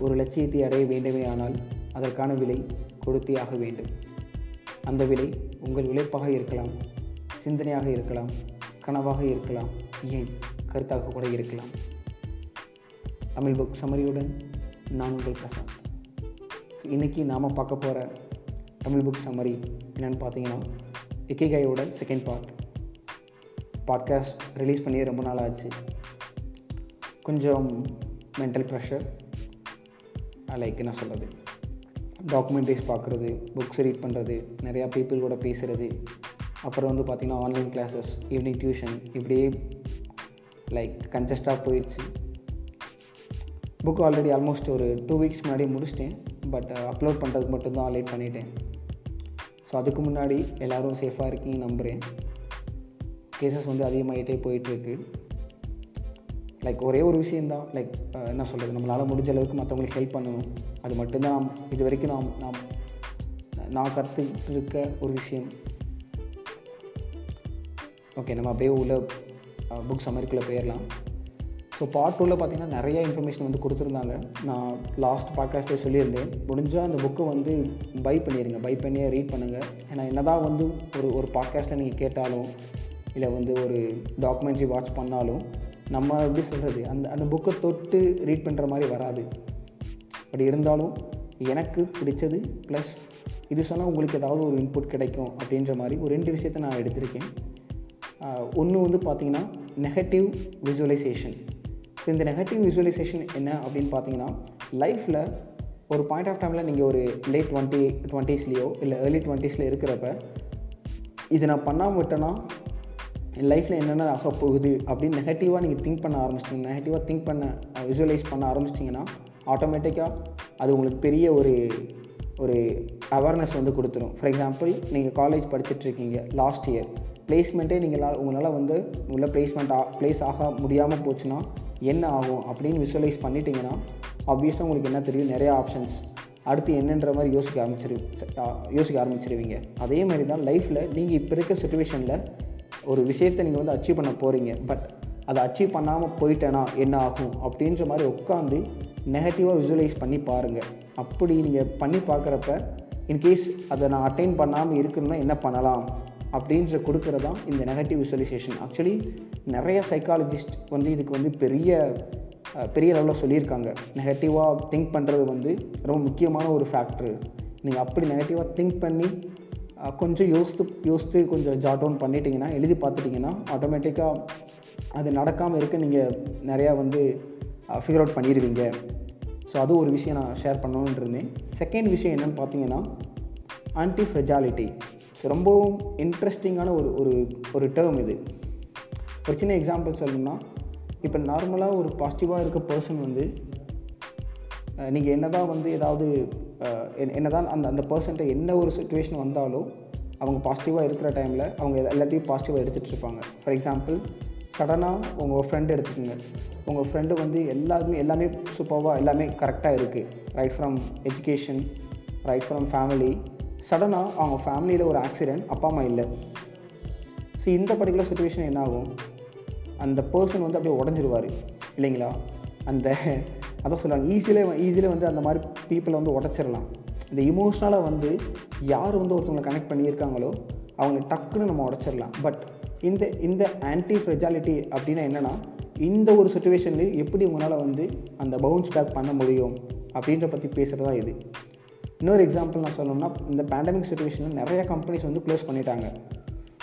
ஒரு லட்சியத்தை அடைய வேண்டுமே ஆனால் அதற்கான விலை கொடுத்தே ஆக வேண்டும். அந்த விலை உங்கள் உழைப்பாக இருக்கலாம் சிந்தனையாக இருக்கலாம் கனவாக இருக்கலாம் ஏன் கருத்தாக கூட இருக்கலாம். தமிழ் புக் சமரியுடன் நான் உங்கள் பிரசாத் இன்றைக்கி நாம் பார்க்க போகிற தமிழ் புக் சமரி என்னென்னு பார்த்தீங்கன்னா இக்கிகாயோட செகண்ட் பார்ட் பாட்காஸ்ட் ரிலீஸ் பண்ணி ரொம்ப நாள் ஆச்சு கொஞ்சம் மென்டல் ப்ரெஷர் லைக் என்ன சொல்கிறது டாக்குமெண்ட்ரிஸ் பார்க்குறது புக்ஸ் ரீட் பண்ணுறது நிறையா பீப்புள் கூட பேசுகிறது அப்புறம் வந்து பார்த்திங்கன்னா ஆன்லைன் கிளாஸஸ் ஈவினிங் டியூஷன் இப்படியே லைக் கன்ஜஸ்டாக போயிடுச்சு புக் ஆல்ரெடி ஆல்மோஸ்ட் ஒரு டூ வீக்ஸ் முன்னாடி முடிச்சிட்டேன். பட் அப்லோட் பண்ணுறதுக்கு மட்டும்தான் லேட் பண்ணிட்டேன். ஸோ அதுக்கு முன்னாடி எல்லோரும் சேஃபாக இருக்கீங்க நம்புகிறேன் கேசஸ் வந்து அதிகமாகிட்டே போயிட்டுருக்கு லைக் ஒரே ஒரு விஷயந்தான் லைக் என்ன சொல்கிறது நம்மளால் முடிஞ்ச அளவுக்கு மற்றவங்களுக்கு ஹெல்ப் பண்ணணும். அது மட்டும்தான் நாம் இது வரைக்கும் நாம் நாம் நான் கற்றுக்கிட்டு இருக்க ஒரு விஷயம். ஓகே நம்ம அப்படியே உள்ள புக் சம்மரிக்குள்ளே போயிடலாம் ஸோ பார்ட் டூவில் பார்த்தீங்கன்னா நிறைய இன்ஃபர்மேஷன் வந்து கொடுத்துருந்தாங்க. நான் லாஸ்ட் பாட்காஸ்ட்டே சொல்லியிருந்தேன். முடிஞ்சால் அந்த புக்கை வந்து பை பண்ணிடுங்க பை பண்ணியே ரீட் பண்ணுங்கள் ஏன்னா என்ன தான் வந்து ஒரு ஒரு பாட்காஸ்ட்டில் நீங்கள் கேட்டாலும் இல்லை வந்து ஒரு டாக்குமெண்ட்ரி வாட்ச் பண்ணாலும் நம்ம எப்படி சொல்கிறது அந்த அந்த புக்கை தொட்டு ரீட் பண்ணுற மாதிரி வராது. பட் இருந்தாலும் எனக்கு பிடிச்சது ப்ளஸ் இது சொன்னால் உங்களுக்கு ஏதாவது ஒரு இன்புட் கிடைக்கும் அப்படின்ற மாதிரி ஒரு ரெண்டு விஷயத்தை நான் எடுத்திருக்கேன். ஒன்று வந்து பார்த்திங்கன்னா நெகட்டிவ் விஜுவலைசேஷன் ஸோ இந்த நெகட்டிவ் விஜுவலைசேஷன் என்ன அப்படின்னு பார்த்தீங்கன்னா லைஃப்பில் ஒரு பாயிண்ட் ஆஃப் டைமில் நீங்கள் ஒரு லேட் டுவெண்ட்டி டுவெண்ட்டீஸ்லேயோ இல்லை ஏர்லி டுவெண்ட்டீஸில் இருக்கிறப்ப இது நான் பண்ணாமல் விட்டேன்னா என் லைஃப்பில் என்னென்ன ஆக போகுது அப்படின்னு நெகட்டிவாக நீங்கள் திங்க் பண்ண ஆரம்பிச்சிட்டிங்க. நெகட்டிவாக திங்க் பண்ண விஜுவலைஸ் பண்ண ஆரம்பிச்சிட்டிங்கன்னா ஆட்டோமேட்டிக்காக அது உங்களுக்கு பெரிய ஒரு ஒரு அவேர்னஸ் வந்து கொடுத்துரும். ஃபார் எக்ஸாம்பிள் நீங்கள் காலேஜ் படிச்சுட்ருக்கீங்க லாஸ்ட் இயர் பிளேஸ்மெண்ட்டே நீங்கள் உங்களால் வந்து உள்ள பிளேஸ்மெண்ட் ஆ ப்ளேஸ் ஆக முடியாமல் போச்சுன்னா என்ன ஆகும் அப்படின்னு விஷுவலைஸ் பண்ணிட்டீங்கன்னா ஆப்வியஸாக உங்களுக்கு என்ன தெரியும்? நிறையா ஆப்ஷன்ஸ் அடுத்து என்னன்ற மாதிரி யோசிக்க ஆரம்பிச்சிரு யோசிக்க ஆரம்பிச்சிருவீங்க. அதே மாதிரி தான் லைஃப்பில் நீங்கள் இப்போ இருக்க சுச்சுவேஷனில் ஒரு விஷயத்தை நீங்கள் வந்து அச்சீவ் பண்ண போகிறீங்க பட் அதை அச்சீவ் பண்ணாமல் போயிட்டேனா என்ன ஆகும்? அப்படின்ற மாதிரி உட்காந்து நெகட்டிவாக விஜுவலைஸ் பண்ணி பாருங்கள் அப்படி நீங்கள் பண்ணி பார்க்குறப்ப இன்கேஸ் அதை நான் அட்டைன் பண்ணாமல் இருக்கணும்னா என்ன பண்ணலாம்? அப்படின்ற கொடுக்குறது தான் இந்த நெகட்டிவ் விசுவலைசேஷன் ஆக்சுவலி நிறைய சைக்காலஜிஸ்ட் வந்து இதுக்கு வந்து பெரிய பெரிய லெவலில் சொல்லியிருக்காங்க. நெகட்டிவாக திங்க் பண்ணுறது வந்து ரொம்ப முக்கியமான ஒரு ஃபேக்ட்ரு நீங்கள் அப்படி நெகட்டிவாக திங்க் பண்ணி கொஞ்சம் யோசித்து யோசித்து கொஞ்சம் ஜாட் டவுன் பண்ணிட்டீங்கன்னா எழுதி பார்த்துட்டிங்கன்னா ஆட்டோமேட்டிக்காக அது நடக்காமல் இருக்க நீங்கள் நிறையா வந்து ஃபிகர் அவுட் பண்ணிடுவீங்க ஸோ அது ஒரு விஷயம் நான் ஷேர் பண்ணணுன்னு இருந்தேன். செகண்ட் விஷயம் என்னென்னு பார்த்தீங்கன்னா ஆன்டி ஃப்ரெஜாலிட்டி ரொம்பவும் இன்ட்ரெஸ்டிங்கான ஒரு ஒரு ஒரு டேர்ம் இது. ஒரு சின்ன எக்ஸாம்பிள் சொல்லணும்னா இப்போ நார்மலாக ஒரு பாசிட்டிவாக இருக்க பர்சன் வந்து நீங்கள் என்ன தான் வந்து ஏதாவது என்ன தான் அந்த அந்த பர்சன்ட்டை என்ன ஒரு சுச்சுவேஷன் வந்தாலும் அவங்க பாசிட்டிவாக இருக்கிற டைமில் அவங்க எல்லாத்தையும் பாசிட்டிவாக எடுத்துகிட்டு இருப்பாங்க. ஃபார் எக்ஸாம்பிள் சடனாக உங்கள் ஃப்ரெண்டு எடுத்துக்கோங்க. உங்கள் ஃப்ரெண்டு வந்து எல்லாருமே எல்லாமே சூப்பராக எல்லாமே கரெக்டாக இருக்குது right from education right from family சடனாக அவங்க ஃபேமிலியில் ஒரு ஆக்சிடெண்ட் அப்பா அம்மா இல்லை. ஸோ இந்த பர்டிகுலர் சுச்சுவேஷன் என்ன ஆகும் அந்த பர்சன் வந்து அப்படியே உடஞ்சிருவார். இல்லைங்களா? அந்த அதான் சொல்லுவாங்க ஈஸியிலே ஈஸியிலே வந்து அந்த மாதிரி பீப்புளை வந்து உடச்சிடலாம். இந்த இமோஷ்னலாக வந்து யார் வந்து ஒருத்தவங்களை கனெக்ட் பண்ணியிருக்காங்களோ அவங்களை டக்குன்னு நம்ம உடச்சிடலாம். பட் இந்த இந்த ஆன்டி ஃப்ரெஜாலிட்டி அப்படின்னா என்னென்னா இந்த ஒரு சுச்சுவேஷனில் எப்படி உங்களால் வந்து அந்த பவுன்ஸ் பேக் பண்ண முடியும் அப்படின்ற பற்றி பேசுகிறதா இது. இன்னொரு எக்ஸாம்பிள் நான் சொல்லணும்னா இந்த பேண்டமிக் சுச்சுவேஷனில் நிறைய கம்பெனிஸ் வந்து க்ளோஸ் பண்ணிட்டாங்க.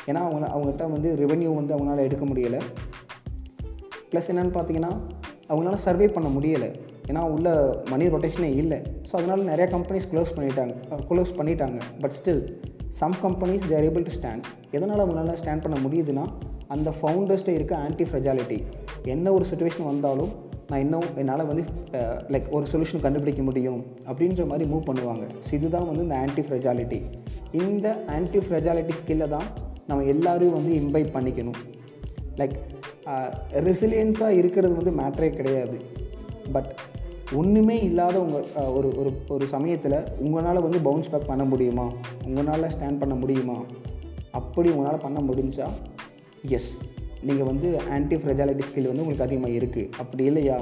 ஏன்னா அவங்க அவங்ககிட்ட வந்து ரெவென்யூ வந்து அவங்களால எடுக்க முடியலை. ப்ளஸ் என்னென்னு பார்த்தீங்கன்னா அவங்களால சர்வே பண்ண முடியலை. ஏன்னா உள்ள மணி ரொட்டேஷனே இல்லை. ஸோ அதனால் நிறையா கம்பெனிஸ் க்ளோஸ் பண்ணிட்டாங்க. க்ளோஸ் பண்ணிட்டாங்க. But still some companies there able to stand எதனால் அவங்களால ஸ்டாண்ட் பண்ண முடியுதுன்னா அந்த ஃபவுண்டர்ஸ்ட்டே இருக்க ஆன்டி ஃப்ரெஜாலிட்டி என்ன ஒரு சுச்சுவேஷன் வந்தாலும் நான் இன்னும் என்னால் வந்து லைக் ஒரு சொல்யூஷன் கண்டுபிடிக்க முடியும் அப்படின்ற மாதிரி மூவ் பண்ணுவாங்க. ஸோ இதுதான் வந்து இந்த ஆன்டி ஃப்ரெஜாலிட்டி இந்த ஆன்டி ஃப்ரெஜாலிட்டி ஸ்கில்லை தான் நம்ம எல்லோரும் வந்து இன்வைட் பண்ணிக்கணும். லைக் ரெசிலியன்ஸாக இருக்கிறது வந்து மேட்ரே கிடையாது. பட் ஒன்றுமே இல்லாத உங்கள் ஒரு ஒரு ஒரு சமயத்தில் உங்களால் வந்து பவுன்ஸ் பேக் பண்ண முடியுமா? உங்களால் ஸ்டாண்ட் பண்ண முடியுமா? அப்படி உங்களால் பண்ண முடிஞ்சால் எஸ் நீங்கள் வந்து ஆன்டி ஃப்ரெஜாலிட்டி ஸ்கில் வந்து உங்களுக்கு அதிகமாக இருக்குது அப்படி இல்லையா?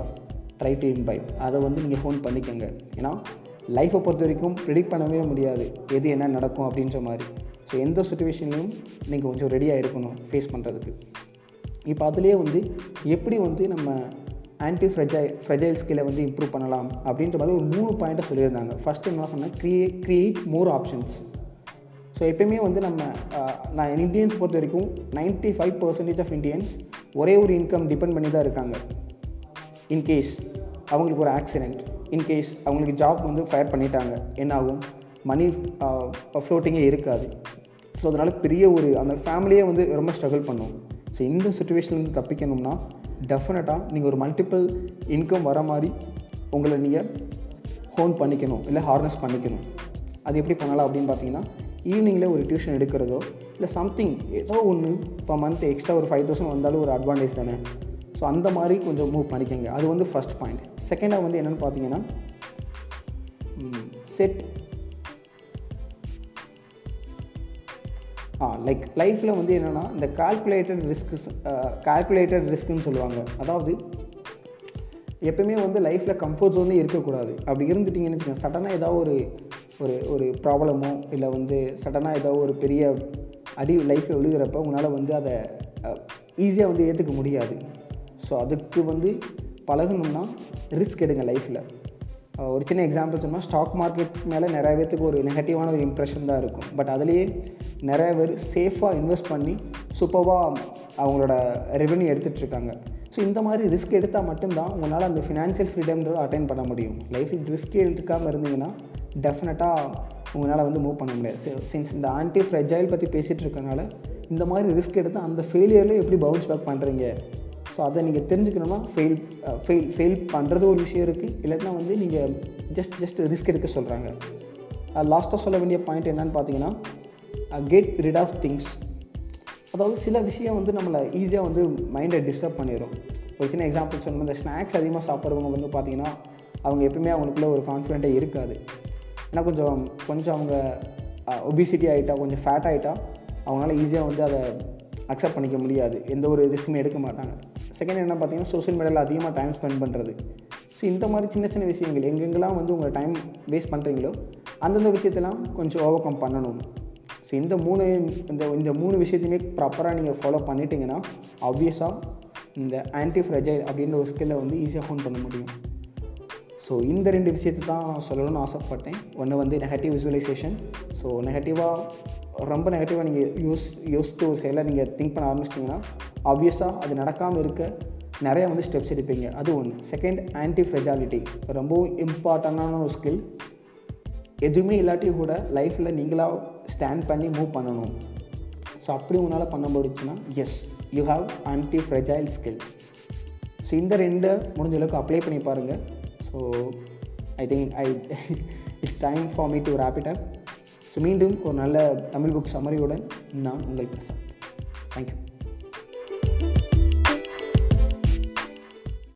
ட்ரை டு இம்பை அதை வந்து நீங்கள் ஃபோன் பண்ணிக்கோங்க. ஏன்னா லைஃப்பை பொறுத்த வரைக்கும் ப்ரிடிக்ட் பண்ணவே முடியாது. எது என்ன நடக்கும் அப்படின்ற மாதிரி. ஸோ எந்த சுச்சுவேஷன்லையும் நீங்கள் கொஞ்சம் ரெடியாக இருக்கணும் ஃபேஸ் பண்ணுறதுக்கு இப்போ அதுலேயே வந்து எப்படி வந்து நம்ம ஆன்டி ஃப்ரெஜைல் ஃப்ரெஜைல் ஸ்கில்லை வந்து இம்ப்ரூவ் பண்ணலாம் அப்படின்ற மாதிரி ஒரு மூணு பாயிண்ட்டை சொல்லியிருந்தாங்க. ஃபஸ்ட்டு என்ன சொன்னால் create create more options so எப்பயுமே வந்து நம்ம நான் இந்தியன்ஸ் பொறுத்த வரைக்கும் 95% ஃபைவ் பர்சன்டேஜ் ஆஃப் இந்தியன்ஸ் ஒரே ஒரு இன்கம் டிபெண்ட் பண்ணி தான் இருக்காங்க. இன்கேஸ் அவங்களுக்கு ஒரு ஆக்சிடெண்ட் இன்கேஸ் அவங்களுக்கு ஜாப் வந்து ஃபயர் பண்ணிட்டாங்க என்ன ஆகும்? மணி ஃப்ளோட்டிங்கே இருக்காது. ஸோ அதனால் பெரிய ஒரு அந்த ஃபேமிலியே வந்து ரொம்ப ஸ்ட்ரகிள் பண்ணும். ஸோ இந்த சுச்சுவேஷன்லேருந்து தப்பிக்கணும்னா டெஃபினட்டாக நீங்கள் ஒரு மல்டிபிள் இன்கம் வர மாதிரி உங்களை நீங்கள் ஹோன் பண்ணிக்கணும் இல்லை ஹார்னஸ் பண்ணிக்கணும். அது எப்படி பண்ணலாம் அப்படின்னு பார்த்தீங்கன்னா ஈவினிங்கில் ஒரு டியூஷன் எடுக்கிறதோ இல்லை சம்திங் ஏதோ ஒன்று இப்போ மந்த் எக்ஸ்ட்ரா ஒரு ஃபைவ் தௌசண்ட் வந்தாலும் ஒரு அட்வான்டேஜ் தானே. ஸோ அந்த மாதிரி கொஞ்சம் மூவ் பண்ணிக்கோங்க. அது வந்து ஃபஸ்ட் பாயிண்ட் செகண்டாக வந்து என்னென்னு பார்த்தீங்கன்னா செட் லைக் லைஃப்பில் வந்து என்னென்னா இந்த கால்குலேட்டட் ரிஸ்க் கால்குலேட்டட் ரிஸ்க்குன்னு சொல்லுவாங்க. அதாவது எப்பயுமே வந்து லைஃப்பில் கம்ஃபர்ட் ஜோன்லேயே இருக்கக்கூடாது. அப்படி இருந்துட்டிங்கன்னு வச்சுக்கோங்க சடனாக ஏதாவது ஒரு ஒரு ஒரு ப்ராப்ளமோ இல்லை வந்து சடனாக ஏதாவது ஒரு பெரிய அடி லைஃப்பில் விழுகிறப்ப உங்களால் வந்து அதை ஈஸியாக வந்து ஏற்றுக்க முடியாது. ஸோ அதுக்கு வந்து பழகணும்னா ரிஸ்க் எடுங்க லைஃப்பில் ஒரு சின்ன எக்ஸாம்பிள் சொன்னால் ஸ்டாக் மார்க்கெட் மேலே நிறைய பேர்த்துக்கு ஒரு நெகட்டிவான ஒரு இம்ப்ரெஷன் தான் இருக்கும். பட் அதுலேயே நிறைய பேர் சேஃபாக இன்வெஸ்ட் பண்ணி சூப்பராக அவங்களோட ரெவென்யூ எடுத்துகிட்ருக்காங்க ஸோ இந்த மாதிரி ரிஸ்க் எடுத்தால் மட்டும்தான் உங்களால் அந்த ஃபினான்ஷியல் ஃப்ரீடம்ன்றதை அட்டைன் பண்ண முடியும். லைஃப்பில் ரிஸ்க் எடுக்காமல் இருந்தீங்கன்னா டெஃபினட்டாக உங்களால் வந்து மூவ் பண்ண முடியாது. சின்ஸ் இந்த ஆன்டி ஃப்ரெஜைல் பற்றி பேசிகிட்டு இருக்கனால இந்த மாதிரி ரிஸ்க் எடுத்து அந்த ஃபெயிலியரில் எப்படி பவுன்ஸ் பேக் பண்ணுறீங்க ஸோ அதை நீங்கள் தெரிஞ்சுக்கணும்னா ஃபெயில் ஃபெயில் ஃபெயில் பண்ணுறது ஒரு விஷயம் இருக்குது இல்லைன்னா வந்து நீங்கள் ஜஸ்ட் ஜஸ்ட் ரிஸ்க் எடுக்க சொல்கிறாங்க லாஸ்ட்டாக uh, சொல்ல வேண்டிய பாயிண்ட் என்னன்னு பார்த்தீங்கன்னா get uh, rid of things அதாவது சில விஷயம் வந்து நம்மளை ஈஸியாக வந்து மைண்டை டிஸ்டர்ப் பண்ணிடும் ஒரு சின்ன எக்ஸாம்பிள் சொன்னோம் இந்த ஸ்நாக்ஸ் அதிகமாக சாப்பிட்றவங்க வந்து பார்த்திங்கன்னா அவங்க எப்பவுமே அவங்களுக்குள்ள ஒரு கான்ஃபிடென்ட்டே இருக்காது. ஏன்னா கொஞ்சம் கொஞ்சம் அவங்க uh, ஒபிசிட்டி ஆகிட்டா கொஞ்சம் ஃபேட் ஆகிட்டா அவங்களால ஈஸியாக வந்து அதை அக்செப்ட் பண்ணிக்க முடியாது. எந்த ஒரு ரிஸ்க்குமே எடுக்க மாட்டாங்க. செகண்ட் என்ன பார்த்தீங்கன்னா சோஷியல் மீடியாவில் அதிகமாக டைம் ஸ்பெண்ட் பண்ணுறது ஸோ இந்த மாதிரி சின்ன சின்ன விஷயங்கள் எங்கெங்கெல்லாம் வந்து உங்கள் டைம் வேஸ்ட் பண்ணுறீங்களோ அந்தந்த விஷயத்தெல்லாம் கொஞ்சம் ஓவர் கம் பண்ணணும். ஸோ இந்த மூணு இந்த இந்த மூணு விஷயத்தையுமே ப்ராப்பராக நீங்கள் ஃபாலோ பண்ணிட்டீங்கன்னா ஆப்வியஸாக இந்த ஆன்டி ஃப்ரெஜைல் அப்படின்ற ஒரு ஸ்கில்லை வந்து ஈஸியாக ஃபோன் பண்ண முடியும். ஸோ இந்த ரெண்டு விஷயத்தை தான் நான் சொல்லணும்னு ஆசைப்பட்டேன். ஒன்று வந்து நெகட்டிவ் விசுவலைசேஷன் ஸோ நெகட்டிவாக ரொம்ப நெகட்டிவாக நீங்கள் யூஸ் யோசித்து ஒரு செயலை நீங்கள் திங்க் பண்ண ஆரம்பிச்சிட்டிங்கன்னா ஆப்வியஸாக அது நடக்காமல் இருக்க நிறைய வந்து ஸ்டெப்ஸ் எடுப்பீங்க. அது ஒன்று செகண்ட் ஆன்டி ஃப்ரெஜாலிட்டி ரொம்பவும் இம்பார்ட்டண்டான ஒரு ஸ்கில் எதுவுமே இல்லாட்டி கூட லைஃப்பில் நீங்களாக ஸ்டாண்ட் பண்ணி மூவ் பண்ணணும். ஸோ அப்படி உன்னால் பண்ண முடிச்சுன்னா yes you have anti fragile skill so இந்த ரெண்டை முடிஞ்ச அளவுக்கு அப்ளை பண்ணி பாருங்கள் so I think I it's time for me to wrap it up so மீண்டும் ஒரு நல்ல தமிழ் புக் சமரியுடன் நான் உங்கள் பிரசாத் தேங்க்யூ